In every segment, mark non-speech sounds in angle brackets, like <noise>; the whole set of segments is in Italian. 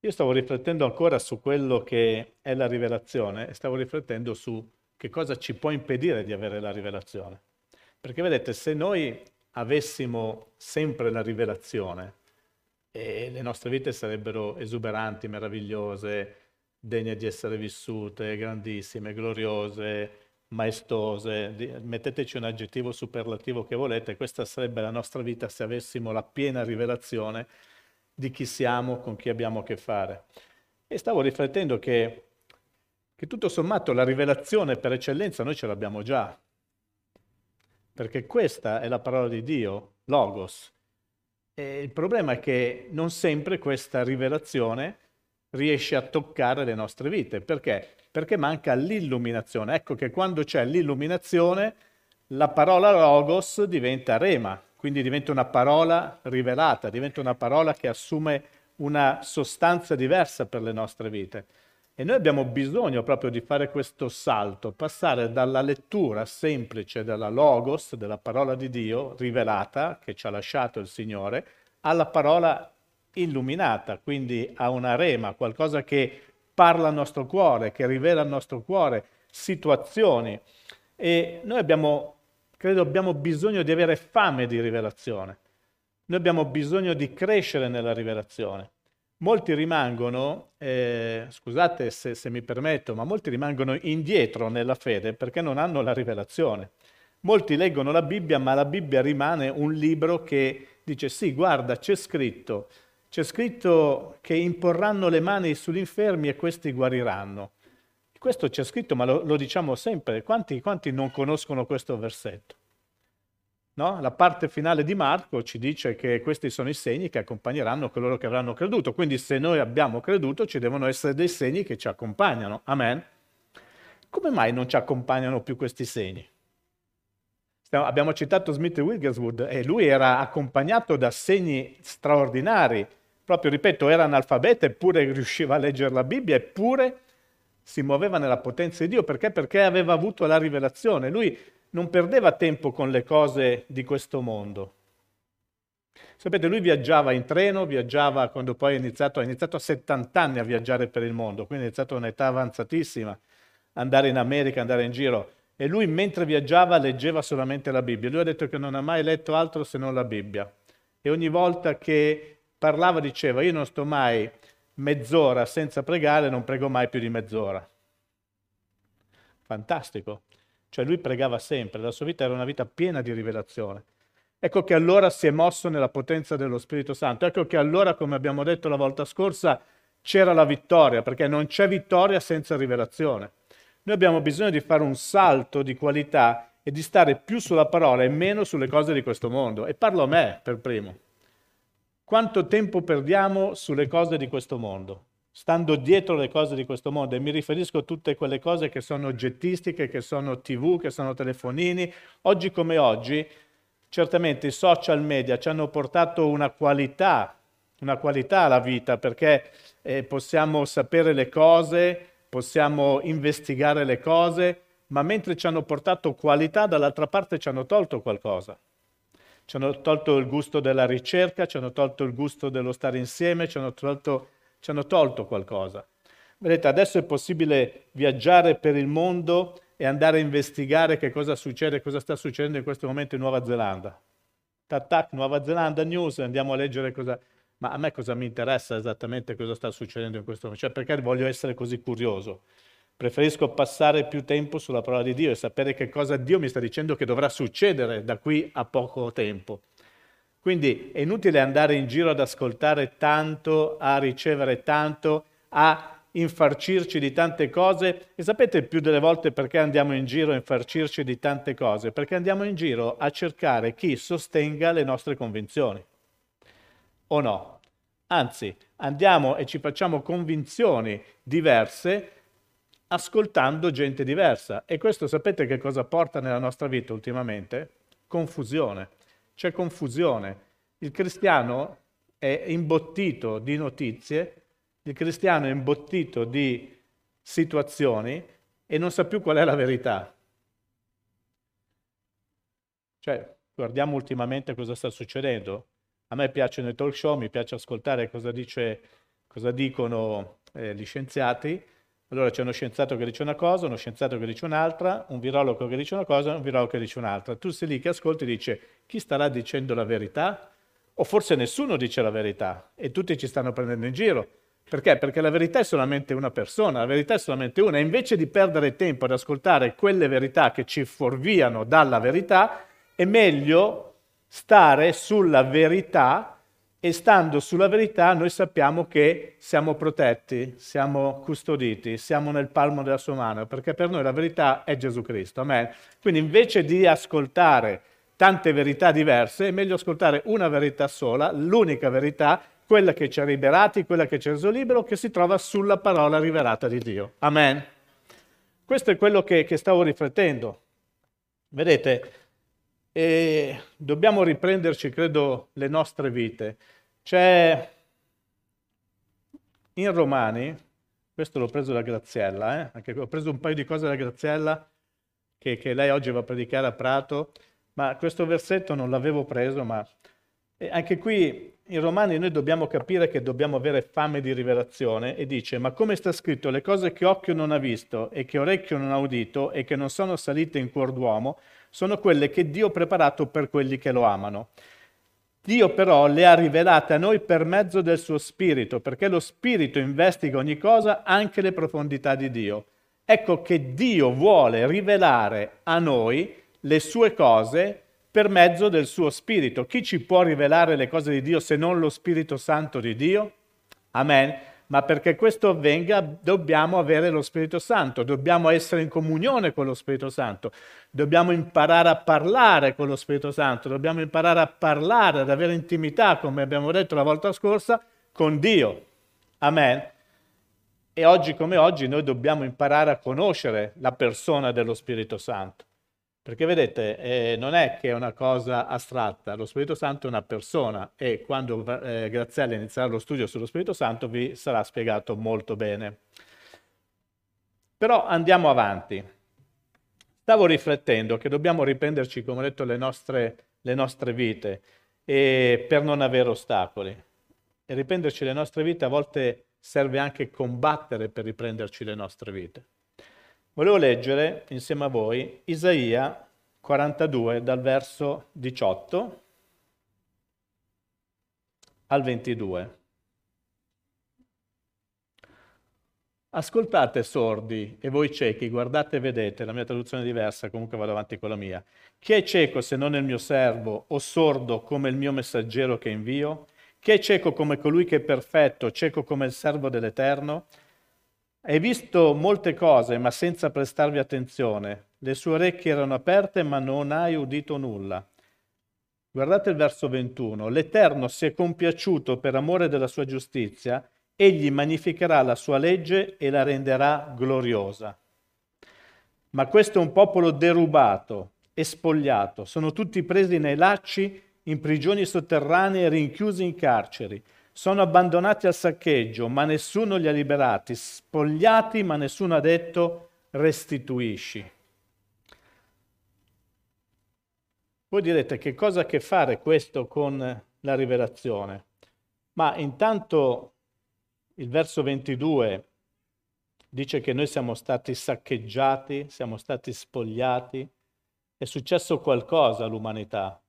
Io stavo riflettendo ancora su quello che è la rivelazione e stavo riflettendo su che cosa ci può impedire di avere la rivelazione. Perché vedete, se noi avessimo sempre la rivelazione, e le nostre vite sarebbero esuberanti, meravigliose, degne di essere vissute, grandissime, gloriose, maestose, metteteci un aggettivo superlativo che volete, questa sarebbe la nostra vita se avessimo la piena rivelazione di chi siamo, con chi abbiamo a che fare. E stavo riflettendo che, che tutto sommato la rivelazione per eccellenza noi ce l'abbiamo già, perché questa è la parola di Dio, Logos. E il problema è che non sempre questa rivelazione riesce a toccare le nostre vite. Perché? Perché manca l'illuminazione. Ecco che quando c'è l'illuminazione, la parola logos diventa rema, quindi diventa una parola rivelata, diventa una parola che assume una sostanza diversa per le nostre vite. E noi abbiamo bisogno proprio di fare questo salto, passare dalla lettura semplice della logos, della parola di Dio rivelata, che ci ha lasciato il Signore, alla parola illuminata, quindi a una rema, qualcosa che parla al nostro cuore, che rivela al nostro cuore situazioni. E noi abbiamo, credo, abbiamo bisogno di avere fame di rivelazione. Noi abbiamo bisogno di crescere nella rivelazione. Molti rimangono, eh, scusate se, se mi permetto, ma molti rimangono indietro nella fede perché non hanno la rivelazione. Molti leggono la Bibbia, ma la Bibbia rimane un libro che dice sì, guarda, c'è scritto, c'è scritto che imporranno le mani sugli infermi e questi guariranno. Questo c'è scritto, ma lo, lo diciamo sempre. Quanti, quanti, non conoscono questo versetto? No? La parte finale di Marco ci dice che questi sono i segni che accompagneranno coloro che avranno creduto. Quindi se noi abbiamo creduto ci devono essere dei segni che ci accompagnano. Amen. Come mai non ci accompagnano più questi segni? Abbiamo citato Smith Wiggleswood e lui era accompagnato da segni straordinari proprio, ripeto, era analfabeta eppure riusciva a leggere la Bibbia, eppure si muoveva nella potenza di Dio. Perché? Perché aveva avuto la rivelazione. Lui non perdeva tempo con le cose di questo mondo. Sapete, lui viaggiava in treno, viaggiava quando poi ha iniziato, ha iniziato a 70 anni a viaggiare per il mondo, quindi ha iniziato a un'età avanzatissima, andare in America, andare in giro. E lui mentre viaggiava leggeva solamente la Bibbia. Lui ha detto che non ha mai letto altro se non la Bibbia. E ogni volta che parlava, diceva, io non sto mai mezz'ora senza pregare, non prego mai più di mezz'ora. Fantastico. Cioè lui pregava sempre, la sua vita era una vita piena di rivelazione. Ecco che allora si è mosso nella potenza dello Spirito Santo. Ecco che allora, come abbiamo detto la volta scorsa, c'era la vittoria, perché non c'è vittoria senza rivelazione. Noi abbiamo bisogno di fare un salto di qualità e di stare più sulla parola e meno sulle cose di questo mondo. E parlo a me per primo. Quanto tempo perdiamo sulle cose di questo mondo, stando dietro le cose di questo mondo? E mi riferisco a tutte quelle cose che sono oggettistiche, che sono tv, che sono telefonini. Oggi come oggi, certamente i social media ci hanno portato una qualità, una qualità alla vita, perché eh, possiamo sapere le cose, possiamo investigare le cose, ma mentre ci hanno portato qualità, dall'altra parte ci hanno tolto qualcosa ci hanno tolto il gusto della ricerca, ci hanno tolto il gusto dello stare insieme, ci hanno tolto, ci hanno tolto qualcosa. Vedete, adesso è possibile viaggiare per il mondo e andare a investigare che cosa succede, cosa sta succedendo in questo momento in Nuova Zelanda. Tac, tac, Nuova Zelanda News, andiamo a leggere cosa... Ma a me cosa mi interessa esattamente cosa sta succedendo in questo momento? Cioè perché voglio essere così curioso? Preferisco passare più tempo sulla parola di Dio e sapere che cosa Dio mi sta dicendo che dovrà succedere da qui a poco tempo. Quindi è inutile andare in giro ad ascoltare tanto, a ricevere tanto, a infarcirci di tante cose. E sapete più delle volte perché andiamo in giro a infarcirci di tante cose? Perché andiamo in giro a cercare chi sostenga le nostre convinzioni. O no? Anzi, andiamo e ci facciamo convinzioni diverse ascoltando gente diversa. E questo sapete che cosa porta nella nostra vita ultimamente? Confusione. C'è confusione. Il cristiano è imbottito di notizie, il cristiano è imbottito di situazioni e non sa più qual è la verità. Cioè, guardiamo ultimamente cosa sta succedendo. A me piacciono i talk show, mi piace ascoltare cosa dice cosa dicono eh, gli scienziati, allora c'è uno scienziato che dice una cosa, uno scienziato che dice un'altra, un virologo che dice una cosa, un virologo che dice un'altra. Tu sei lì che ascolti e dici chi starà dicendo la verità? O forse nessuno dice la verità e tutti ci stanno prendendo in giro. Perché? Perché la verità è solamente una persona, la verità è solamente una. E invece di perdere tempo ad ascoltare quelle verità che ci fuorviano dalla verità, è meglio stare sulla verità e stando sulla verità noi sappiamo che siamo protetti, siamo custoditi, siamo nel palmo della sua mano, perché per noi la verità è Gesù Cristo. Amen. Quindi invece di ascoltare tante verità diverse, è meglio ascoltare una verità sola, l'unica verità, quella che ci ha liberati, quella che ci ha reso libero, che si trova sulla parola rivelata di Dio. Amen. Questo è quello che, che stavo riflettendo. Vedete, e dobbiamo riprenderci, credo, le nostre vite. C'è in Romani, questo l'ho preso da Graziella, eh? Anche, ho preso un paio di cose da Graziella che, che, lei oggi va a predicare a Prato, ma questo versetto non l'avevo preso, ma anche qui in Romani noi dobbiamo capire che dobbiamo avere fame di rivelazione e dice, ma come sta scritto, le cose che occhio non ha visto e che orecchio non ha udito e che non sono salite in cuor d'uomo, sono quelle che Dio ha preparato per quelli che lo amano. Dio però le ha rivelate a noi per mezzo del suo Spirito, perché lo Spirito investiga ogni cosa, anche le profondità di Dio. Ecco che Dio vuole rivelare a noi le sue cose per mezzo del suo Spirito. Chi ci può rivelare le cose di Dio se non lo Spirito Santo di Dio? Amen ma perché questo avvenga dobbiamo avere lo Spirito Santo, dobbiamo essere in comunione con lo Spirito Santo, dobbiamo imparare a parlare con lo Spirito Santo, dobbiamo imparare a parlare, ad avere intimità, come abbiamo detto la volta scorsa, con Dio. Amen. E oggi come oggi noi dobbiamo imparare a conoscere la persona dello Spirito Santo. Perché vedete, eh, non è che è una cosa astratta, lo Spirito Santo è una persona e quando eh, Graziella inizierà lo studio sullo Spirito Santo vi sarà spiegato molto bene. Però andiamo avanti. Stavo riflettendo che dobbiamo riprenderci, come ho detto, le nostre, le nostre vite e per non avere ostacoli. E riprenderci le nostre vite a volte serve anche combattere per riprenderci le nostre vite. Volevo leggere insieme a voi Isaia 42 dal verso 18 al 22. Ascoltate sordi e voi ciechi, guardate e vedete, la mia traduzione è diversa, comunque vado avanti con la mia. Chi è cieco se non il mio servo o sordo come il mio messaggero che invio? Chi è cieco come colui che è perfetto, cieco come il servo dell'Eterno? Hai visto molte cose, ma senza prestarvi attenzione. Le sue orecchie erano aperte, ma non hai udito nulla. Guardate il verso 21. L'Eterno si è compiaciuto per amore della sua giustizia, egli magnificherà la sua legge e la renderà gloriosa. Ma questo è un popolo derubato e spogliato, sono tutti presi nei lacci, in prigioni sotterranee rinchiusi in carceri sono abbandonati al saccheggio, ma nessuno li ha liberati, spogliati, ma nessuno ha detto restituisci. Voi direte che cosa ha a che fare questo con la rivelazione? Ma intanto il verso 22 dice che noi siamo stati saccheggiati, siamo stati spogliati, è successo qualcosa all'umanità,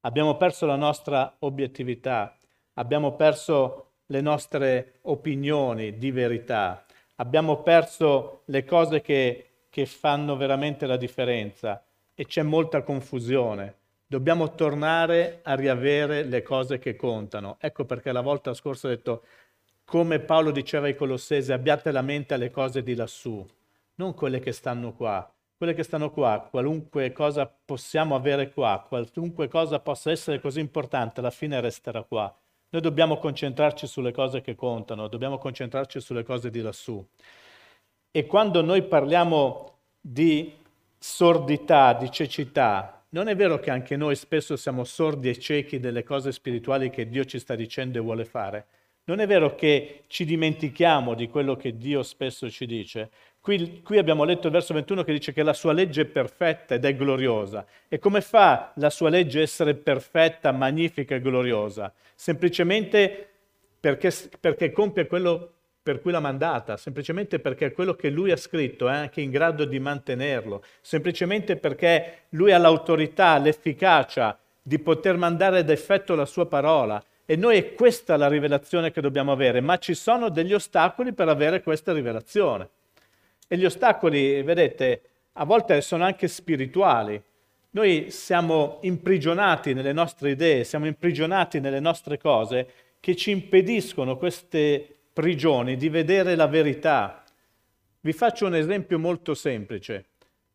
abbiamo perso la nostra obiettività, abbiamo perso le nostre opinioni di verità, abbiamo perso le cose che, che fanno veramente la differenza e c'è molta confusione. Dobbiamo tornare a riavere le cose che contano. Ecco perché la volta scorsa ho detto, come Paolo diceva ai Colossesi, abbiate la mente alle cose di lassù, non quelle che stanno qua. Quelle che stanno qua, qualunque cosa possiamo avere qua, qualunque cosa possa essere così importante, alla fine resterà qua. Noi dobbiamo concentrarci sulle cose che contano, dobbiamo concentrarci sulle cose di lassù. E quando noi parliamo di sordità, di cecità, non è vero che anche noi spesso siamo sordi e ciechi delle cose spirituali che Dio ci sta dicendo e vuole fare. Non è vero che ci dimentichiamo di quello che Dio spesso ci dice. Qui, qui, abbiamo letto il verso 21 che dice che la sua legge è perfetta ed è gloriosa. E come fa la sua legge a essere perfetta, magnifica e gloriosa? Semplicemente perché, perché compie quello per cui l'ha mandata, semplicemente perché quello che lui ha scritto è anche in grado di mantenerlo, semplicemente perché lui ha l'autorità, l'efficacia di poter mandare ad effetto la sua parola. E noi è questa la rivelazione che dobbiamo avere, ma ci sono degli ostacoli per avere questa rivelazione. E gli ostacoli, vedete, a volte sono anche spirituali. Noi siamo imprigionati nelle nostre idee, siamo imprigionati nelle nostre cose che ci impediscono queste prigioni di vedere la verità. Vi faccio un esempio molto semplice.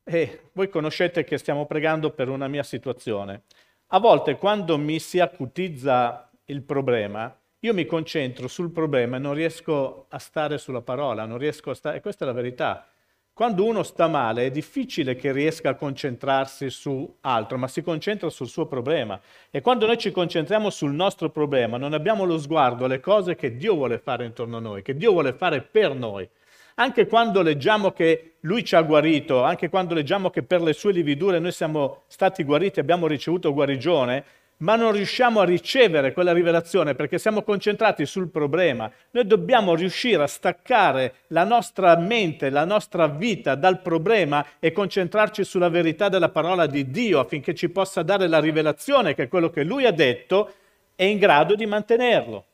E voi conoscete che stiamo pregando per una mia situazione. A volte quando mi si acutizza il problema, io mi concentro sul problema e non riesco a stare sulla parola, non riesco a stare... E questa è la verità. Quando uno sta male è difficile che riesca a concentrarsi su altro, ma si concentra sul suo problema. E quando noi ci concentriamo sul nostro problema, non abbiamo lo sguardo alle cose che Dio vuole fare intorno a noi, che Dio vuole fare per noi. Anche quando leggiamo che Lui ci ha guarito, anche quando leggiamo che per le sue lividure noi siamo stati guariti, abbiamo ricevuto guarigione, ma non riusciamo a ricevere quella rivelazione perché siamo concentrati sul problema. Noi dobbiamo riuscire a staccare la nostra mente, la nostra vita dal problema e concentrarci sulla verità della parola di Dio affinché ci possa dare la rivelazione che quello che Lui ha detto è in grado di mantenerlo.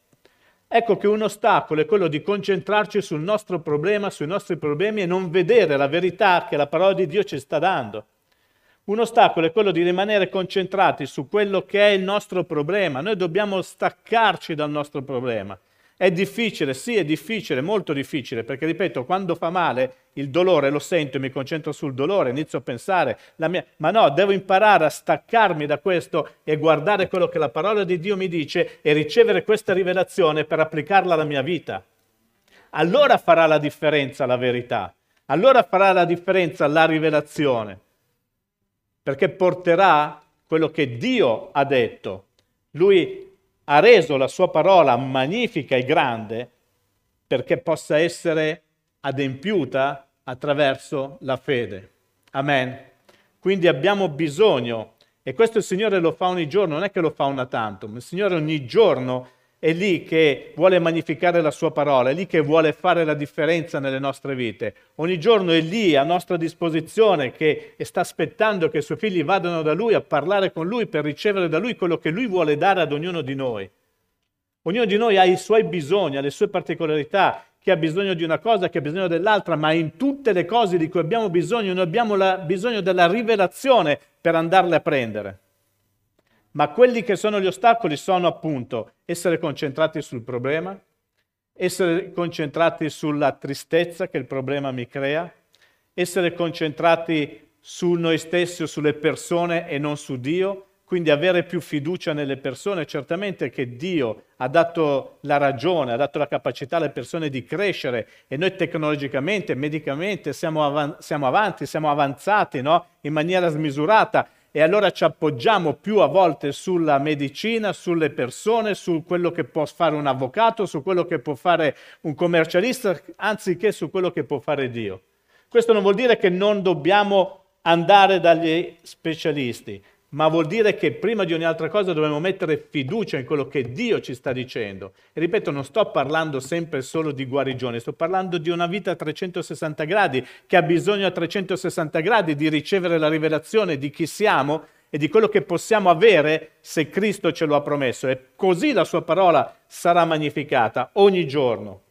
Ecco che un ostacolo è quello di concentrarci sul nostro problema, sui nostri problemi e non vedere la verità che la parola di Dio ci sta dando. Un ostacolo è quello di rimanere concentrati su quello che è il nostro problema. Noi dobbiamo staccarci dal nostro problema. È difficile, sì, è difficile, molto difficile, perché ripeto, quando fa male il dolore lo sento e mi concentro sul dolore, inizio a pensare, mia... ma no, devo imparare a staccarmi da questo e guardare quello che la parola di Dio mi dice e ricevere questa rivelazione per applicarla alla mia vita. Allora farà la differenza la verità, allora farà la differenza la rivelazione perché porterà quello che Dio ha detto. Lui ha reso la sua parola magnifica e grande perché possa essere adempiuta attraverso la fede. Amen. Quindi abbiamo bisogno, e questo il Signore lo fa ogni giorno, non è che lo fa una tantum, il Signore ogni giorno è lì che vuole magnificare la sua parola, è lì che vuole fare la differenza nelle nostre vite. Ogni giorno è lì a nostra disposizione che sta aspettando che i suoi figli vadano da lui a parlare con lui per ricevere da lui quello che lui vuole dare ad ognuno di noi. Ognuno di noi ha i suoi bisogni, ha le sue particolarità, chi ha bisogno di una cosa, chi ha bisogno dell'altra, ma in tutte le cose di cui abbiamo bisogno, noi abbiamo la, bisogno della rivelazione per andarle a prendere. Ma quelli che sono gli ostacoli sono appunto essere concentrati sul problema, essere concentrati sulla tristezza che il problema mi crea, essere concentrati su noi stessi o sulle persone e non su Dio, quindi avere più fiducia nelle persone. Certamente che Dio ha dato la ragione, ha dato la capacità alle persone di crescere e noi tecnologicamente, medicamente siamo, av- siamo avanti, siamo avanzati no? in maniera smisurata e allora ci appoggiamo più a volte sulla medicina, sulle persone, su quello che può fare un avvocato, su quello che può fare un commercialista, anziché su quello che può fare Dio. Questo non vuol dire che non dobbiamo andare dagli specialisti, ma vuol dire che prima di ogni altra cosa dobbiamo mettere fiducia in quello che Dio ci sta dicendo. E ripeto, non sto parlando sempre solo di guarigione, sto parlando di una vita a 360 gradi, che ha bisogno a 360 gradi di ricevere la rivelazione di chi siamo e di quello che possiamo avere se Cristo ce lo ha promesso. E così la sua parola sarà magnificata ogni giorno.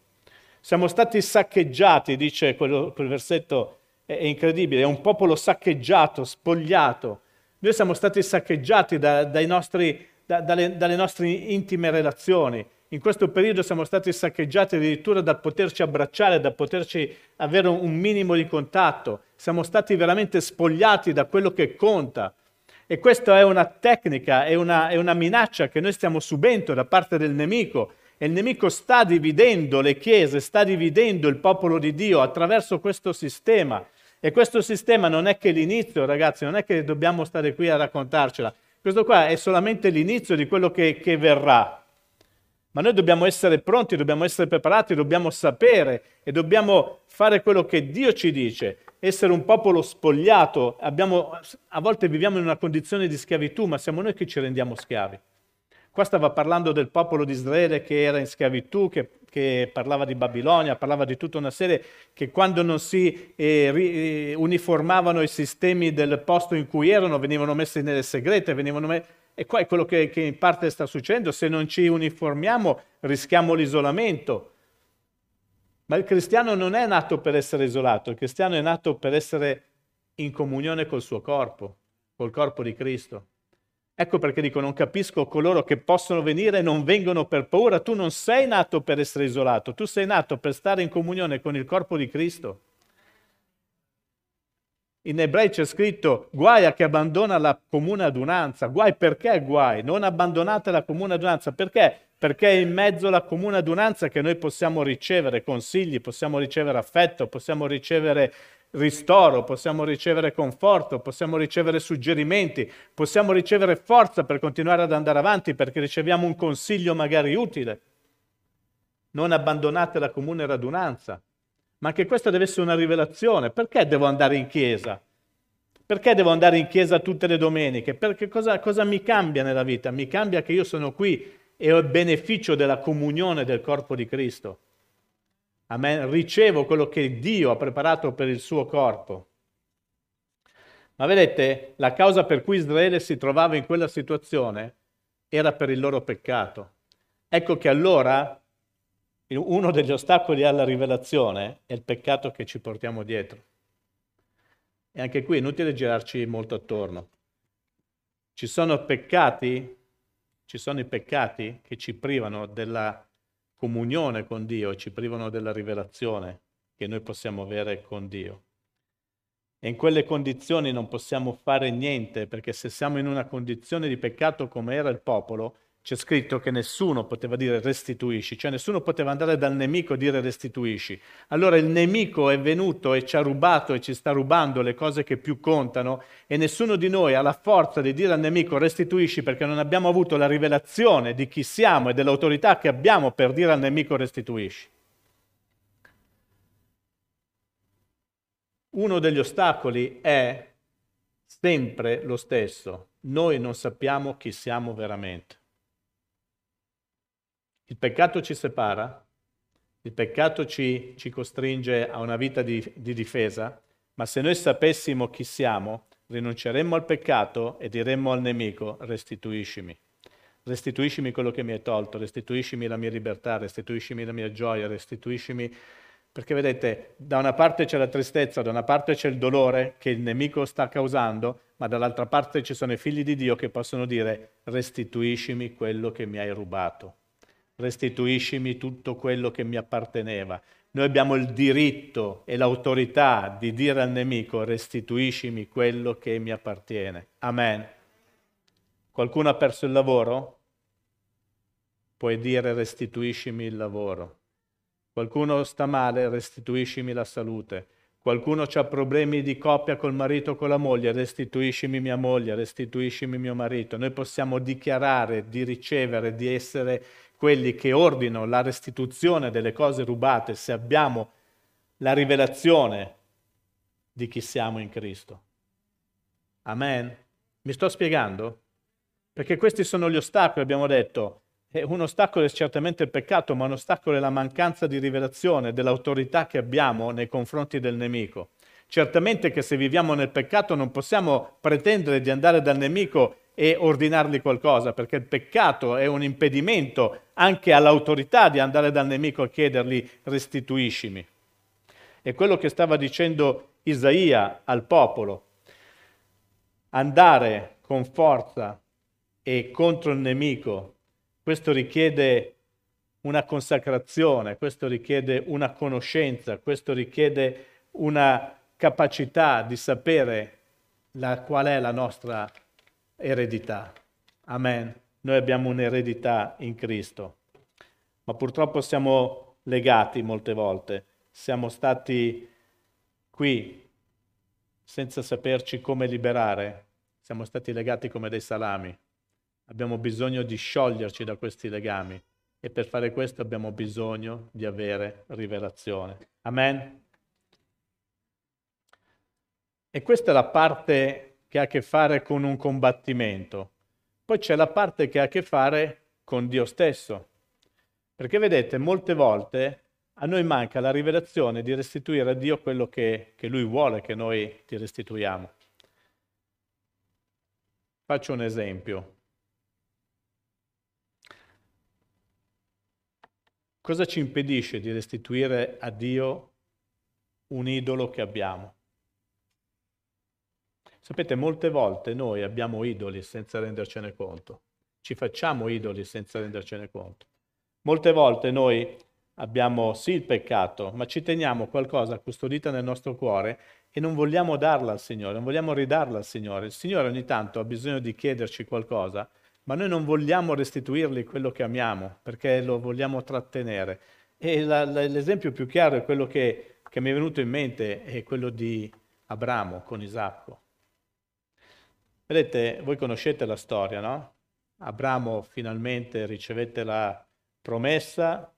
Siamo stati saccheggiati, dice quello, quel versetto, è incredibile, è un popolo saccheggiato, spogliato noi siamo stati saccheggiati da, nostri, da, dalle, dalle nostre intime relazioni. In questo periodo siamo stati saccheggiati addirittura dal poterci abbracciare, da poterci avere un minimo di contatto. Siamo stati veramente spogliati da quello che conta. E questa è una tecnica, è una, è una minaccia che noi stiamo subendo da parte del nemico. E il nemico sta dividendo le chiese, sta dividendo il popolo di Dio attraverso questo sistema. E questo sistema non è che l'inizio, ragazzi, non è che dobbiamo stare qui a raccontarcela. Questo qua è solamente l'inizio di quello che, che verrà. Ma noi dobbiamo essere pronti, dobbiamo essere preparati, dobbiamo sapere e dobbiamo fare quello che Dio ci dice. Essere un popolo spogliato. Abbiamo, a volte viviamo in una condizione di schiavitù, ma siamo noi che ci rendiamo schiavi. Qua stava parlando del popolo di Israele che era in schiavitù, che, che parlava di Babilonia, parlava di tutta una serie che quando non si eh, ri, eh, uniformavano i sistemi del posto in cui erano, venivano messi nelle segrete, venivano messi... E qua è quello che, che in parte sta succedendo, se non ci uniformiamo rischiamo l'isolamento. Ma il cristiano non è nato per essere isolato, il cristiano è nato per essere in comunione col suo corpo, col corpo di Cristo. Ecco perché dico, non capisco coloro che possono venire e non vengono per paura. Tu non sei nato per essere isolato, tu sei nato per stare in comunione con il corpo di Cristo. In ebrei c'è scritto guai a chi abbandona la comune adunanza. Guai perché guai? Non abbandonate la comune adunanza. Perché? Perché è in mezzo alla comune adunanza che noi possiamo ricevere consigli, possiamo ricevere affetto, possiamo ricevere ristoro, possiamo ricevere conforto, possiamo ricevere suggerimenti, possiamo ricevere forza per continuare ad andare avanti perché riceviamo un consiglio magari utile. Non abbandonate la comune radunanza. Ma anche questa deve essere una rivelazione. Perché devo andare in chiesa? Perché devo andare in chiesa tutte le domeniche? Perché cosa, cosa mi cambia nella vita? Mi cambia che io sono qui e ho il beneficio della comunione del corpo di Cristo. Amen. Ricevo quello che Dio ha preparato per il suo corpo. Ma vedete, la causa per cui Israele si trovava in quella situazione era per il loro peccato. Ecco che allora uno degli ostacoli alla rivelazione è il peccato che ci portiamo dietro. E anche qui è inutile girarci molto attorno. Ci sono peccati, ci sono i peccati che ci privano della comunione con Dio, ci privano della rivelazione che noi possiamo avere con Dio. E in quelle condizioni non possiamo fare niente, perché se siamo in una condizione di peccato come era il popolo, c'è scritto che nessuno poteva dire restituisci, cioè nessuno poteva andare dal nemico e dire restituisci. Allora il nemico è venuto e ci ha rubato e ci sta rubando le cose che più contano e nessuno di noi ha la forza di dire al nemico restituisci perché non abbiamo avuto la rivelazione di chi siamo e dell'autorità che abbiamo per dire al nemico restituisci. Uno degli ostacoli è sempre lo stesso. Noi non sappiamo chi siamo veramente. Il peccato ci separa, il peccato ci, ci costringe a una vita di, di difesa, ma se noi sapessimo chi siamo, rinunceremmo al peccato e diremmo al nemico restituiscimi. Restituiscimi quello che mi hai tolto, restituiscimi la mia libertà, restituiscimi la mia gioia, restituiscimi... Perché vedete, da una parte c'è la tristezza, da una parte c'è il dolore che il nemico sta causando, ma dall'altra parte ci sono i figli di Dio che possono dire restituiscimi quello che mi hai rubato restituiscimi tutto quello che mi apparteneva. Noi abbiamo il diritto e l'autorità di dire al nemico restituiscimi quello che mi appartiene. Amen. Qualcuno ha perso il lavoro? Puoi dire restituiscimi il lavoro. Qualcuno sta male? Restituiscimi la salute. Qualcuno ha problemi di coppia col marito o con la moglie, restituiscimi mia moglie, restituiscimi mio marito. Noi possiamo dichiarare di ricevere, di essere quelli che ordinano la restituzione delle cose rubate se abbiamo la rivelazione di chi siamo in Cristo. Amen. Mi sto spiegando? Perché questi sono gli ostacoli, abbiamo detto. E un ostacolo è certamente il peccato, ma un ostacolo è la mancanza di rivelazione dell'autorità che abbiamo nei confronti del nemico. Certamente che se viviamo nel peccato non possiamo pretendere di andare dal nemico e ordinargli qualcosa, perché il peccato è un impedimento anche all'autorità di andare dal nemico a chiedergli restituiscimi. È quello che stava dicendo Isaia al popolo. Andare con forza e contro il nemico, questo richiede una consacrazione, questo richiede una conoscenza, questo richiede una capacità di sapere la, qual è la nostra eredità. Amen. Noi abbiamo un'eredità in Cristo, ma purtroppo siamo legati molte volte. Siamo stati qui senza saperci come liberare. Siamo stati legati come dei salami. Abbiamo bisogno di scioglierci da questi legami e per fare questo abbiamo bisogno di avere rivelazione. Amen. E questa è la parte che ha a che fare con un combattimento. poi c'è la parte che ha a che fare con Dio stesso. Perché vedete, molte volte a noi manca la rivelazione di restituire a Dio quello che, che Lui vuole che noi ti restituiamo. Faccio un esempio. Cosa ci impedisce di restituire a Dio un idolo che abbiamo? Sapete, molte volte noi abbiamo idoli senza rendercene conto, ci facciamo idoli senza rendercene conto. Molte volte noi abbiamo sì il peccato, ma ci teniamo qualcosa custodita nel nostro cuore e non vogliamo darla al Signore, non vogliamo ridarla al Signore. Il Signore ogni tanto ha bisogno di chiederci qualcosa, ma noi non vogliamo restituirgli quello che amiamo, perché lo vogliamo trattenere. E la, la, l'esempio più chiaro è quello che, che mi è venuto in mente, è quello di Abramo con Isacco. Vedete, voi conoscete la storia, no? Abramo finalmente ricevette la promessa,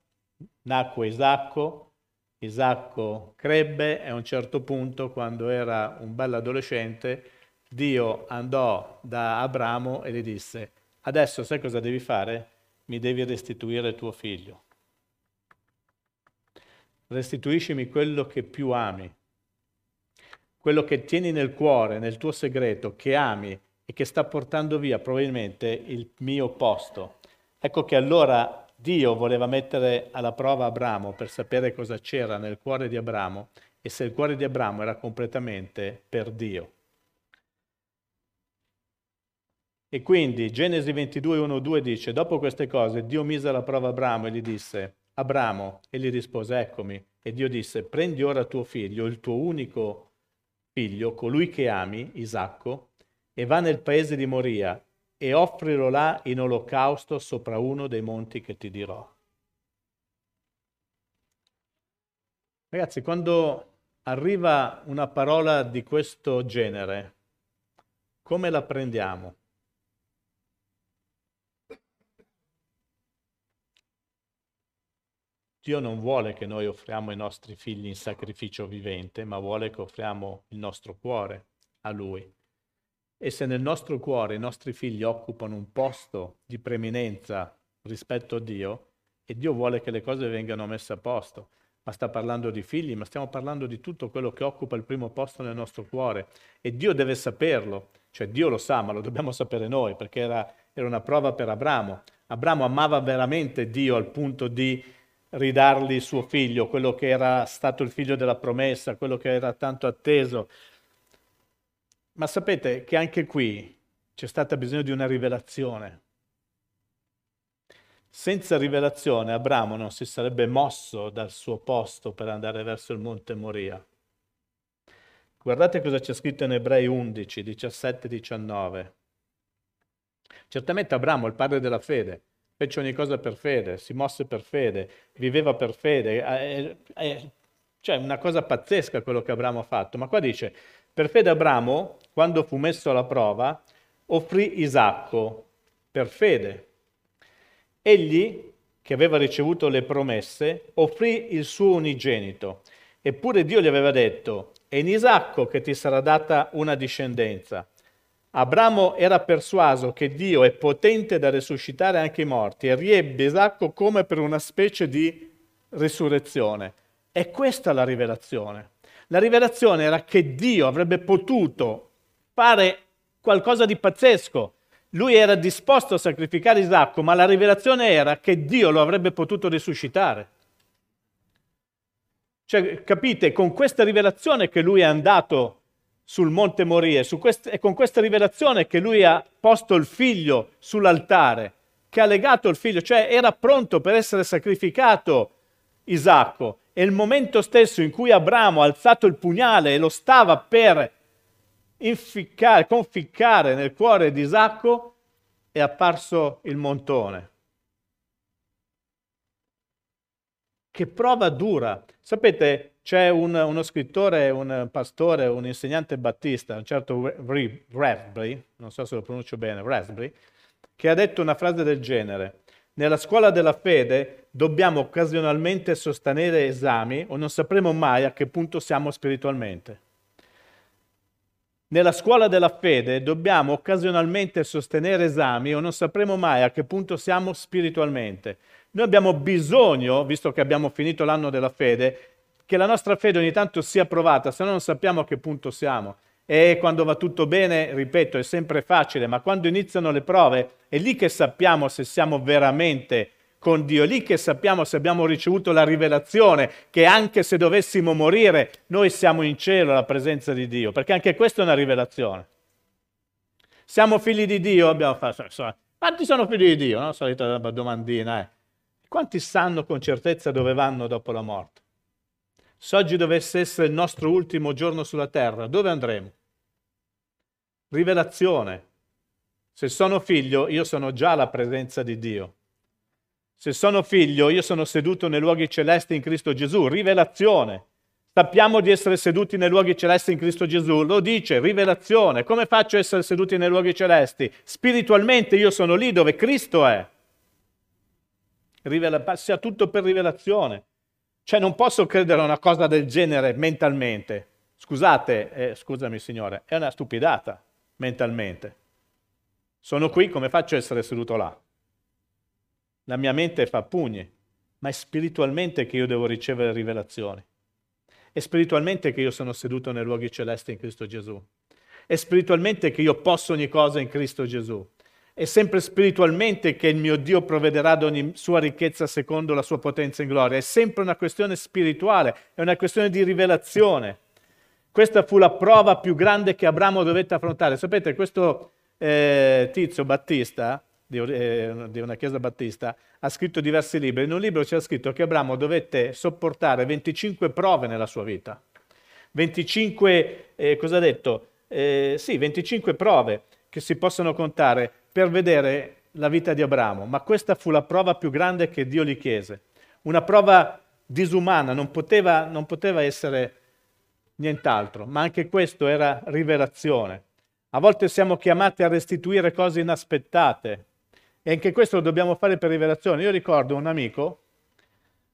nacque Isacco, Isacco crebbe e a un certo punto, quando era un bel adolescente, Dio andò da Abramo e gli disse, adesso sai cosa devi fare? Mi devi restituire tuo figlio. Restituiscimi quello che più ami, quello che tieni nel cuore, nel tuo segreto, che ami e che sta portando via probabilmente il mio posto. Ecco che allora Dio voleva mettere alla prova Abramo per sapere cosa c'era nel cuore di Abramo e se il cuore di Abramo era completamente per Dio. E quindi Genesi 22, 1, 2 dice, dopo queste cose Dio mise alla prova Abramo e gli disse, Abramo, e gli rispose, eccomi. E Dio disse, prendi ora tuo figlio, il tuo unico figlio, colui che ami, Isacco, e va nel paese di Moria e offrilo là in olocausto sopra uno dei monti che ti dirò. Ragazzi, quando arriva una parola di questo genere, come la prendiamo? Dio non vuole che noi offriamo i nostri figli in sacrificio vivente, ma vuole che offriamo il nostro cuore a Lui. E se nel nostro cuore i nostri figli occupano un posto di preeminenza rispetto a Dio, e Dio vuole che le cose vengano messe a posto, ma sta parlando di figli, ma stiamo parlando di tutto quello che occupa il primo posto nel nostro cuore. E Dio deve saperlo, cioè Dio lo sa, ma lo dobbiamo sapere noi, perché era, era una prova per Abramo. Abramo amava veramente Dio al punto di ridargli suo figlio, quello che era stato il figlio della promessa, quello che era tanto atteso, ma sapete che anche qui c'è stata bisogno di una rivelazione. Senza rivelazione Abramo non si sarebbe mosso dal suo posto per andare verso il monte Moria. Guardate cosa c'è scritto in Ebrei 11, 17 19. Certamente Abramo, il padre della fede, fece ogni cosa per fede, si mosse per fede, viveva per fede. È, è, cioè una cosa pazzesca quello che Abramo ha fatto. Ma qua dice, per fede Abramo, quando fu messo alla prova, offrì Isacco per fede. Egli, che aveva ricevuto le promesse, offrì il suo unigenito. Eppure Dio gli aveva detto, è in Isacco che ti sarà data una discendenza. Abramo era persuaso che Dio è potente da risuscitare anche i morti e riebbe Isacco come per una specie di risurrezione. È questa la rivelazione. La rivelazione era che Dio avrebbe potuto fare qualcosa di pazzesco. Lui era disposto a sacrificare Isacco, ma la rivelazione era che Dio lo avrebbe potuto risuscitare. Cioè, capite, con questa rivelazione che lui è andato sul monte Moria, quest- è con questa rivelazione che lui ha posto il figlio sull'altare, che ha legato il figlio, cioè era pronto per essere sacrificato Isacco. E il momento stesso in cui Abramo ha alzato il pugnale e lo stava per inficcare, conficcare nel cuore di Isacco, è apparso il montone. Che prova dura. Sapete, c'è un, uno scrittore, un pastore, un insegnante battista, un certo Raspberry, non so se lo pronuncio bene, Raspberry, che ha detto una frase del genere. Nella scuola della fede dobbiamo occasionalmente sostenere esami o non sapremo mai a che punto siamo spiritualmente. Nella scuola della fede dobbiamo occasionalmente sostenere esami o non sapremo mai a che punto siamo spiritualmente. Noi abbiamo bisogno, visto che abbiamo finito l'anno della fede, che la nostra fede ogni tanto sia provata, se no non sappiamo a che punto siamo. E quando va tutto bene, ripeto, è sempre facile, ma quando iniziano le prove è lì che sappiamo se siamo veramente con Dio, lì che sappiamo se abbiamo ricevuto la rivelazione che anche se dovessimo morire, noi siamo in cielo alla presenza di Dio, perché anche questa è una rivelazione. Siamo figli di Dio, abbiamo fatto, quanti sono figli di Dio? No? Solita domandina, eh. Quanti sanno con certezza dove vanno dopo la morte? Se oggi dovesse essere il nostro ultimo giorno sulla terra, dove andremo? Rivelazione. Se sono figlio, io sono già alla presenza di Dio. Se sono figlio, io sono seduto nei luoghi celesti in Cristo Gesù. Rivelazione. Sappiamo di essere seduti nei luoghi celesti in Cristo Gesù. Lo dice, rivelazione. Come faccio a essere seduti nei luoghi celesti? Spiritualmente io sono lì dove Cristo è rivela- sia tutto per rivelazione. Cioè non posso credere a una cosa del genere mentalmente. Scusate, eh, scusami signore, è una stupidata mentalmente. Sono qui, come faccio a essere seduto là? La mia mente fa pugni, ma è spiritualmente che io devo ricevere rivelazioni. È spiritualmente che io sono seduto nei luoghi celesti in Cristo Gesù. È spiritualmente che io posso ogni cosa in Cristo Gesù. È sempre spiritualmente che il mio Dio provvederà ad ogni sua ricchezza secondo la sua potenza in gloria. È sempre una questione spirituale, è una questione di rivelazione. Questa fu la prova più grande che Abramo dovette affrontare. Sapete, questo eh, tizio Battista, di, eh, di, una chiesa battista, ha scritto diversi libri. In un libro c'è scritto che Abramo dovette sopportare 25 prove nella sua vita. 25, eh, cosa ha detto? Eh, sì, 25 prove che si possono contare per vedere la vita di Abramo, ma questa fu la prova più grande che Dio gli chiese. Una prova disumana, non poteva, non poteva essere nient'altro, ma anche questo era rivelazione. A volte siamo chiamati a restituire cose inaspettate e anche questo lo dobbiamo fare per rivelazione. Io ricordo un amico,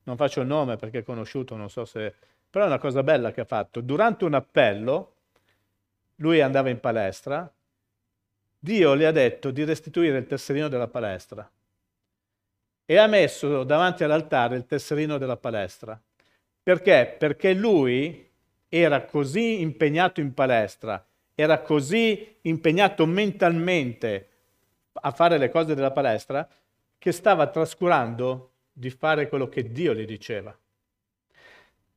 non faccio il nome perché è conosciuto, non so se... però è una cosa bella che ha fatto. Durante un appello, lui andava in palestra Dio le ha detto di restituire il tesserino della palestra e ha messo davanti all'altare il tesserino della palestra. Perché? Perché lui era così impegnato in palestra, era così impegnato mentalmente a fare le cose della palestra, che stava trascurando di fare quello che Dio gli diceva.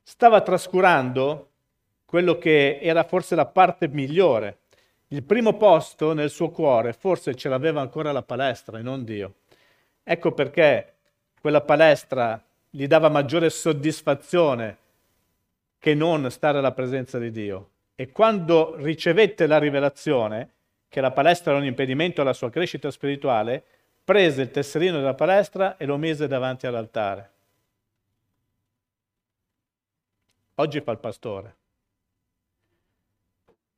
Stava trascurando quello che era forse la parte migliore il primo posto nel suo cuore forse ce l'aveva ancora la palestra e non Dio. Ecco perché quella palestra gli dava maggiore soddisfazione che non stare alla presenza di Dio. E quando ricevette la rivelazione che la palestra era un impedimento alla sua crescita spirituale, prese il tesserino della palestra e lo mise davanti all'altare. Oggi fa il pastore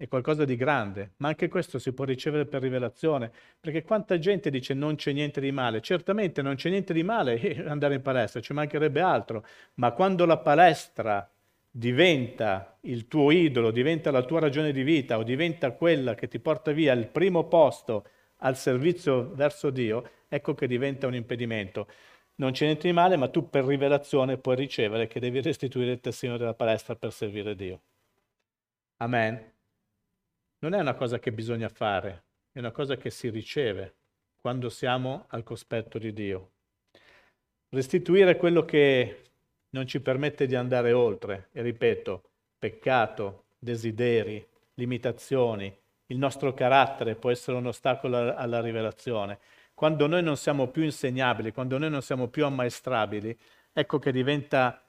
è qualcosa di grande, ma anche questo si può ricevere per rivelazione, perché quanta gente dice non c'è niente di male, certamente non c'è niente di male <laughs> andare in palestra, ci mancherebbe altro, ma quando la palestra diventa il tuo idolo, diventa la tua ragione di vita o diventa quella che ti porta via il primo posto al servizio verso Dio, ecco che diventa un impedimento. Non c'è niente di male, ma tu per rivelazione puoi ricevere che devi restituire il testino della palestra per servire Dio. Amen non è una cosa che bisogna fare, è una cosa che si riceve quando siamo al cospetto di Dio. Restituire quello che non ci permette di andare oltre, e ripeto, peccato, desideri, limitazioni, il nostro carattere può essere un ostacolo alla rivelazione. Quando noi non siamo più insegnabili, quando noi non siamo più ammaestrabili, ecco che diventa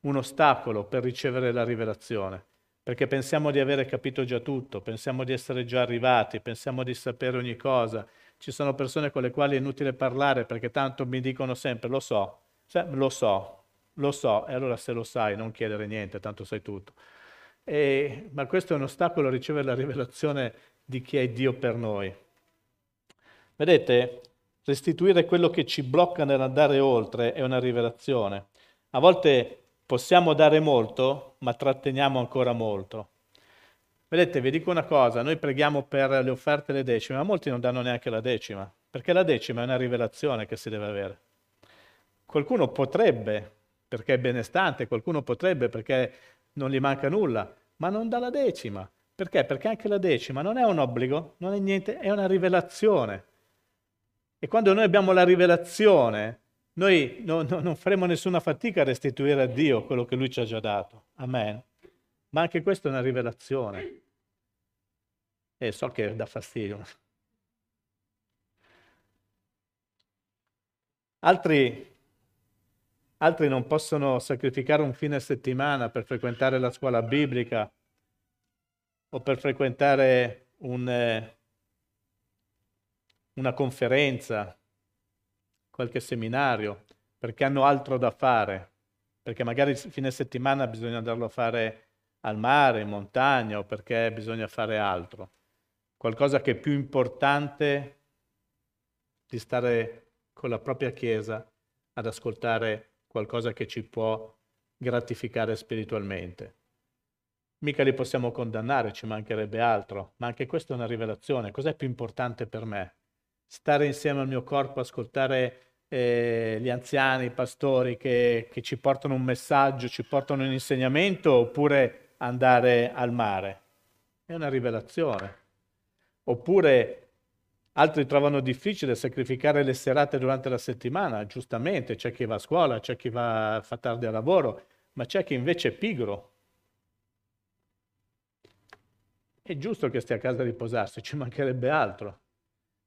un ostacolo per ricevere la rivelazione perché pensiamo di avere capito già tutto, pensiamo di essere già arrivati, pensiamo di sapere ogni cosa. Ci sono persone con le quali è inutile parlare perché tanto mi dicono sempre lo so, cioè, lo so, lo so, e allora se lo sai non chiedere niente, tanto sai tutto. E, ma questo è un ostacolo a ricevere la rivelazione di chi è Dio per noi. Vedete, restituire quello che ci blocca nell'andare oltre è una rivelazione. A volte Possiamo dare molto, ma tratteniamo ancora molto. Vedete, vi dico una cosa, noi preghiamo per le offerte le decime, ma molti non danno neanche la decima, perché la decima è una rivelazione che si deve avere. Qualcuno potrebbe, perché è benestante, qualcuno potrebbe perché non gli manca nulla, ma non dà la decima. Perché? Perché anche la decima non è un obbligo, non è niente, è una rivelazione. E quando noi abbiamo la rivelazione, noi no, no, non faremo nessuna fatica a restituire a Dio quello che Lui ci ha già dato. Amen. Ma anche questa è una rivelazione. E so che dà fastidio. Altri, altri non possono sacrificare un fine settimana per frequentare la scuola biblica o per frequentare un, eh, una conferenza, qualche seminario, perché hanno altro da fare, perché magari il fine settimana bisogna andarlo a fare al mare, in montagna o perché bisogna fare altro. Qualcosa che è più importante di stare con la propria Chiesa ad ascoltare qualcosa che ci può gratificare spiritualmente. Mica li possiamo condannare, ci mancherebbe altro, ma anche questa è una rivelazione. Cos'è più importante per me? Stare insieme al mio corpo, ascoltare eh, gli anziani, i pastori che, che ci portano un messaggio, ci portano un insegnamento, oppure andare al mare. È una rivelazione. Oppure altri trovano difficile sacrificare le serate durante la settimana, giustamente, c'è chi va a scuola, c'è chi va, fa tardi a lavoro, ma c'è chi invece è pigro. È giusto che stia a casa a riposarsi, ci mancherebbe altro.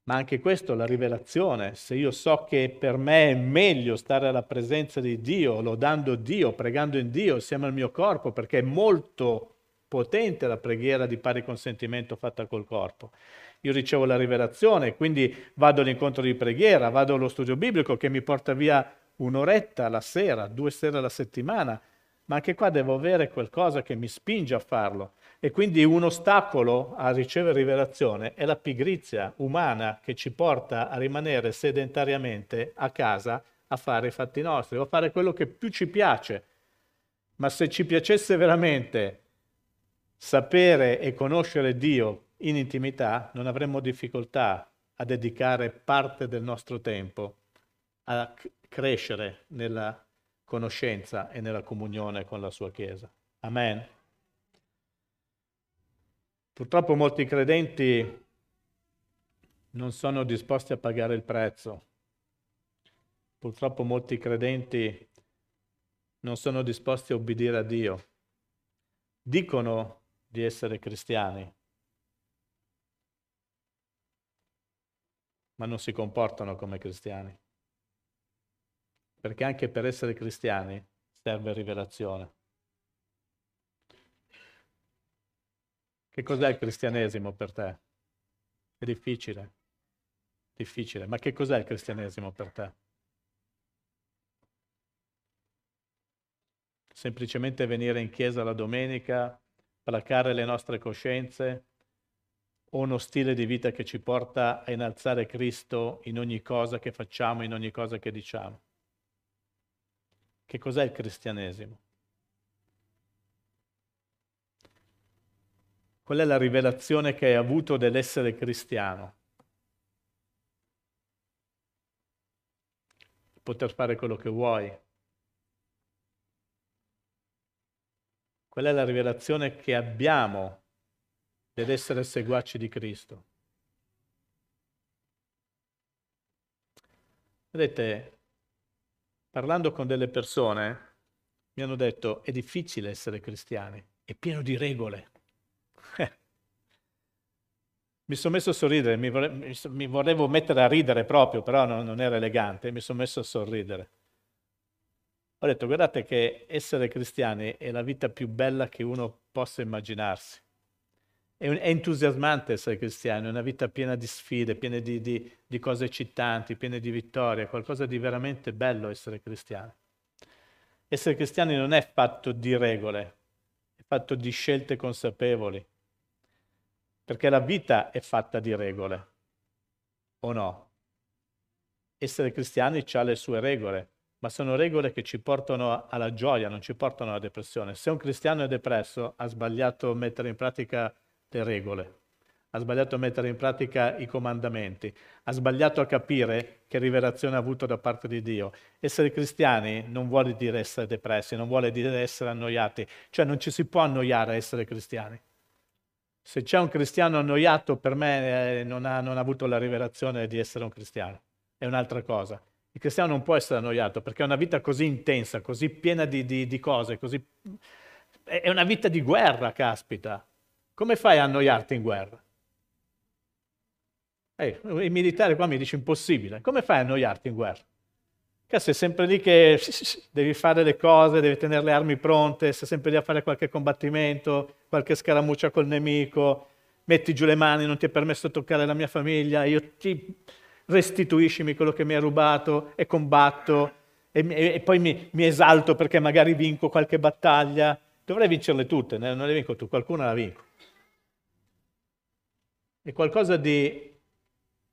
Ma anche questo, la rivelazione, se io so che per me è meglio stare alla presenza di Dio, lodando Dio, pregando in Dio insieme al mio corpo, perché è molto potente la preghiera di pari consentimento fatta col corpo. Io ricevo la rivelazione, quindi vado all'incontro di preghiera, vado allo studio biblico che mi porta via un'oretta la sera, due sere alla settimana, ma anche qua devo avere qualcosa che mi spinge a farlo. E quindi un ostacolo a ricevere rivelazione è la pigrizia umana che ci porta a rimanere sedentariamente a casa a fare i fatti nostri o a fare quello che più ci piace. Ma se ci piacesse veramente sapere e conoscere Dio in intimità, non avremmo difficoltà a dedicare parte del nostro tempo a crescere nella conoscenza e nella comunione con la sua Chiesa. Amen. Purtroppo molti credenti non sono disposti a pagare il prezzo. Purtroppo molti credenti non sono disposti a obbedire a Dio. Dicono di essere cristiani, ma non si comportano come cristiani. Perché anche per essere cristiani serve rivelazione. Che cos'è il cristianesimo per te? È difficile, difficile, ma che cos'è il cristianesimo per te? Semplicemente venire in chiesa la domenica, placare le nostre coscienze, o uno stile di vita che ci porta a innalzare Cristo in ogni cosa che facciamo, in ogni cosa che diciamo. Che cos'è il cristianesimo? Qual è la rivelazione che hai avuto dell'essere cristiano? Poter fare quello che vuoi. Qual è la rivelazione che abbiamo dell'essere seguaci di Cristo? Vedete, parlando con delle persone, mi hanno detto è difficile essere cristiani, è pieno di regole. <laughs> mi sono messo a sorridere, mi, mi, mi, volevo mettere a ridere proprio, però non, non era elegante, mi sono messo a sorridere. Ho detto, guardate che essere cristiani è la vita più bella che uno possa immaginarsi. È, un, è entusiasmante essere cristiani, è una vita piena di sfide, piena di, di, di cose eccitanti, piena di vittorie, qualcosa di veramente bello essere cristiani. Essere cristiani non è fatto di regole, è fatto di scelte consapevoli, perché la vita è fatta di regole, o no? Essere cristiani ha le sue regole, ma sono regole che ci portano alla gioia, non ci portano alla depressione. Se un cristiano è depresso, ha sbagliato mettere in pratica le regole, ha sbagliato a mettere in pratica i comandamenti, ha sbagliato a capire che rivelazione ha avuto da parte di Dio. Essere cristiani non vuole dire essere depressi, non vuole dire essere annoiati, cioè non ci si può annoiare a essere cristiani. Se c'è un cristiano annoiato, per me eh, non, ha, non ha avuto la rivelazione di essere un cristiano, è un'altra cosa. Il cristiano non può essere annoiato perché è una vita così intensa, così piena di, di, di cose, così... è una vita di guerra, caspita. Come fai a annoiarti in guerra? Ehi, il militare qua mi dice impossibile. Come fai a annoiarti in guerra? Che sei sempre lì che devi fare le cose, devi tenere le armi pronte, sei sempre lì a fare qualche combattimento, qualche scaramuccia col nemico, metti giù le mani, non ti è permesso toccare la mia famiglia, io ti restituiscimi quello che mi hai rubato e combatto e, e, e poi mi, mi, esalto perché magari vinco qualche battaglia. Dovrei vincerle tutte, non le vinco tu, qualcuna la vinco. È qualcosa di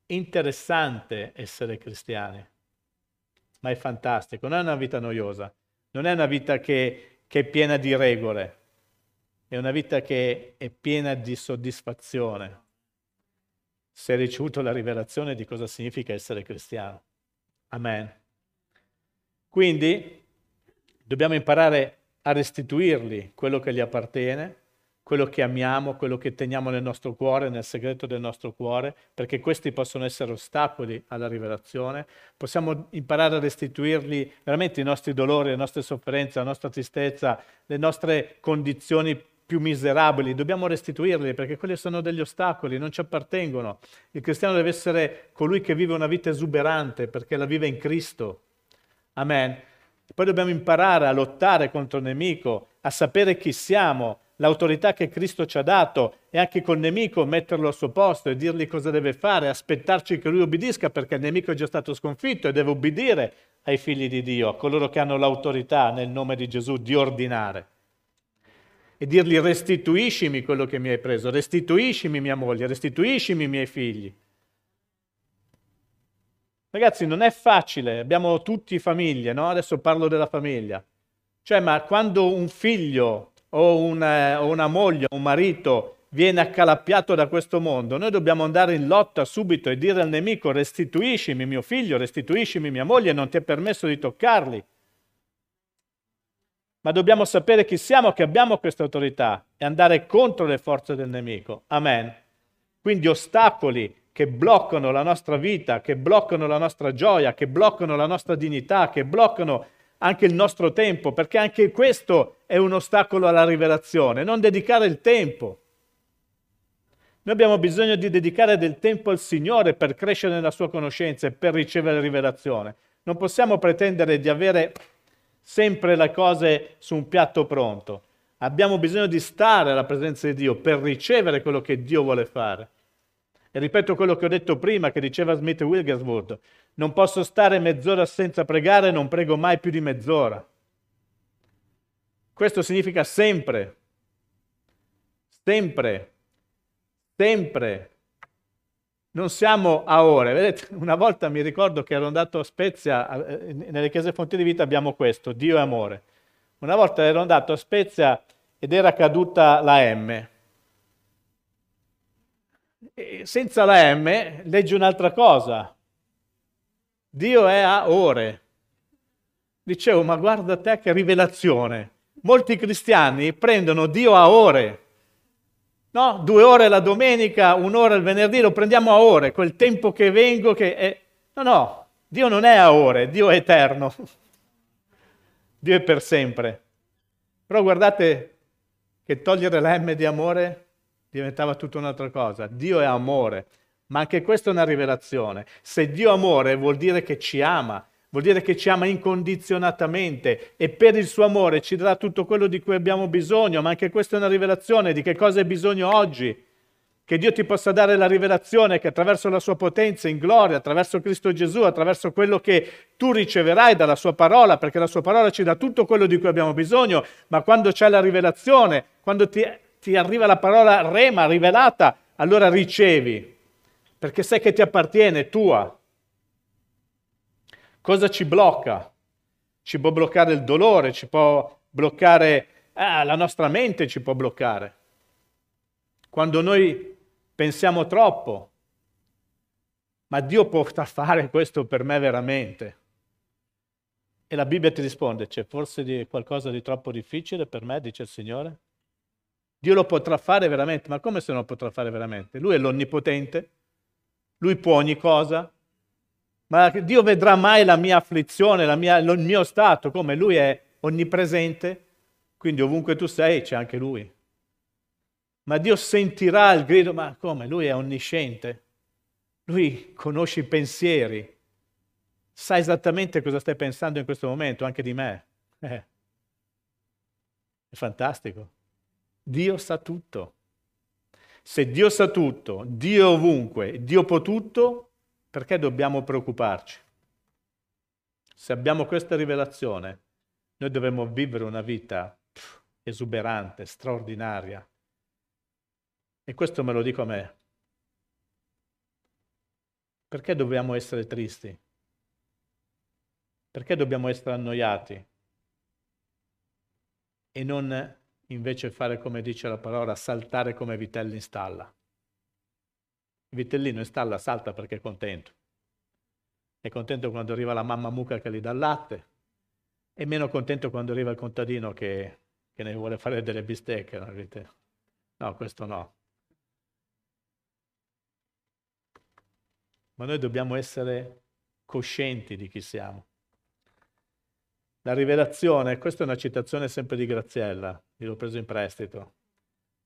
interessante essere cristiani, ma è fantastico, non è una vita noiosa, non è una vita che, che è piena di regole, è una vita che è piena di soddisfazione. Se hai ricevuto la rivelazione di cosa significa essere cristiano. Amen. Quindi dobbiamo imparare a restituirgli quello che gli appartiene quello che amiamo, quello che teniamo nel nostro cuore, nel segreto del nostro cuore, perché questi possono essere ostacoli alla rivelazione. Possiamo imparare a restituirgli veramente i nostri dolori, le nostre sofferenze, la nostra tristezza, le nostre condizioni più miserabili, dobbiamo restituirli perché quelli sono degli ostacoli, non ci appartengono. Il cristiano deve essere colui che vive una vita esuberante perché la vive in Cristo. Amen. Poi dobbiamo imparare a lottare contro il nemico, a sapere chi siamo, l'autorità che Cristo ci ha dato e anche col nemico metterlo al suo posto e dirgli cosa deve fare, aspettarci che lui obbedisca perché il nemico è già stato sconfitto e deve obbedire ai figli di Dio, a coloro che hanno l'autorità nel nome di Gesù di ordinare. E dirgli restituiscimi quello che mi hai preso, restituiscimi mia moglie, restituiscimi i miei figli. Ragazzi, non è facile, abbiamo tutti famiglie, no? Adesso parlo della famiglia. Cioè, ma quando un figlio o una, o una moglie o un marito viene accalappiato da questo mondo, noi dobbiamo andare in lotta subito e dire al nemico restituiscimi mio figlio, restituiscimi mia moglie, non ti è permesso di toccarli. Ma dobbiamo sapere chi siamo, che abbiamo questa autorità e andare contro le forze del nemico. Amen. Quindi ostacoli che bloccano la nostra vita, che bloccano la nostra gioia, che bloccano la nostra dignità, che bloccano anche il nostro tempo, perché anche questo è un ostacolo alla rivelazione, non dedicare il tempo. Noi abbiamo bisogno di dedicare del tempo al Signore per crescere nella sua conoscenza e per ricevere rivelazione. Non possiamo pretendere di avere sempre le cose su un piatto pronto. Abbiamo bisogno di stare alla presenza di Dio per ricevere quello che Dio vuole fare. E ripeto quello che ho detto prima, che diceva Smith Wilgersworth, non posso stare mezz'ora senza pregare, non prego mai più di mezz'ora. Questo significa sempre, sempre, sempre. Non siamo a ore. Vedete, una volta mi ricordo che ero andato a Spezia, eh, nelle chiese fonti di vita abbiamo questo, Dio è amore. Una volta ero andato a Spezia ed era caduta la M. Senza la M leggi un'altra cosa, Dio è a ore. Dicevo, ma guarda te che rivelazione. Molti cristiani prendono Dio a ore. No, due ore la domenica, un'ora il venerdì, lo prendiamo a ore, quel tempo che vengo che è... No, no, Dio non è a ore, Dio è eterno. <laughs> Dio è per sempre. Però guardate che togliere la M di amore diventava tutta un'altra cosa. Dio è amore. Ma anche questa è una rivelazione. Se Dio amore vuol dire che ci ama, vuol dire che ci ama incondizionatamente e per il suo amore ci darà tutto quello di cui abbiamo bisogno, ma anche questa è una rivelazione di che cosa hai bisogno oggi. Che Dio ti possa dare la rivelazione che attraverso la sua potenza in gloria, attraverso Cristo Gesù, attraverso quello che tu riceverai dalla sua parola, perché la sua parola ci dà tutto quello di cui abbiamo bisogno, ma quando c'è la rivelazione, quando ti, ti arriva la parola rema rivelata, allora ricevi perché sai che ti appartiene, è tua. Cosa ci blocca? Ci può bloccare il dolore, ci può bloccare ah, la nostra mente, ci può bloccare. quando noi pensiamo troppo, ma Dio può fare questo per me veramente? E la Bibbia ti risponde, c'è forse qualcosa di troppo difficile per me, dice il Signore? Dio lo potrà fare veramente, ma come se non lo potrà fare veramente? Lui è l'onnipotente, lui può ogni cosa, ma Dio vedrà mai la mia afflizione, la mia, il mio stato, come lui è onnipresente, quindi ovunque tu sei c'è anche lui. Ma Dio sentirà il grido, ma come? Lui è onnisciente, lui conosce i pensieri, sa esattamente cosa stai pensando in questo momento, anche di me. Eh. È fantastico. Dio sa tutto. Se Dio sa tutto, Dio è ovunque, Dio può tutto, perché dobbiamo preoccuparci? Se abbiamo questa rivelazione, noi dovremmo vivere una vita esuberante, straordinaria. E questo me lo dico a me. Perché dobbiamo essere tristi? Perché dobbiamo essere annoiati? E non invece fare come dice la parola, saltare come vitelli in stalla. Il vitellino in stalla salta perché è contento. È contento quando arriva la mamma mucca che gli dà il latte, è meno contento quando arriva il contadino che, che ne vuole fare delle bistecche. No? no, questo no. Ma noi dobbiamo essere coscienti di chi siamo. La rivelazione, questa è una citazione sempre di Graziella, l'ho preso in prestito.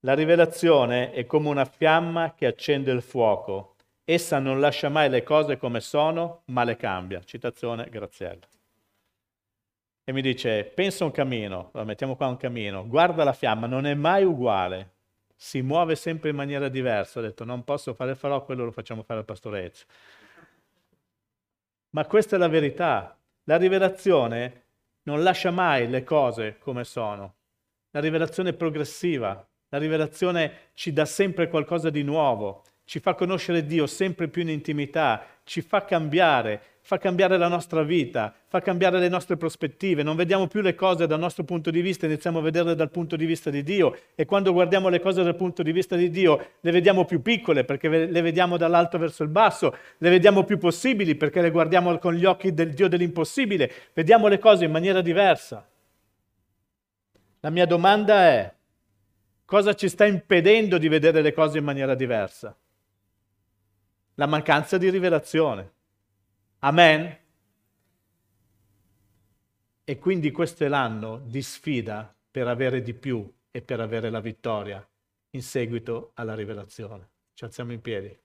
La rivelazione è come una fiamma che accende il fuoco. Essa non lascia mai le cose come sono, ma le cambia. Citazione Graziella. E mi dice, pensa un cammino, allora mettiamo qua un cammino, guarda la fiamma, non è mai uguale, si muove sempre in maniera diversa. Ho detto, non posso fare farò, quello lo facciamo fare al pastorezzo. Ma questa è la verità. La rivelazione non lascia mai le cose come sono. La rivelazione è progressiva, la rivelazione ci dà sempre qualcosa di nuovo, ci fa conoscere Dio sempre più in intimità, ci fa cambiare, fa cambiare la nostra vita, fa cambiare le nostre prospettive. Non vediamo più le cose dal nostro punto di vista, iniziamo a vederle dal punto di vista di Dio. E quando guardiamo le cose dal punto di vista di Dio le vediamo più piccole perché le vediamo dall'alto verso il basso, le vediamo più possibili perché le guardiamo con gli occhi del Dio dell'impossibile, vediamo le cose in maniera diversa. La mia domanda è, cosa ci sta impedendo di vedere le cose in maniera diversa? La mancanza di rivelazione. Amen? E quindi questo è l'anno di sfida per avere di più e per avere la vittoria in seguito alla rivelazione. Ci alziamo in piedi.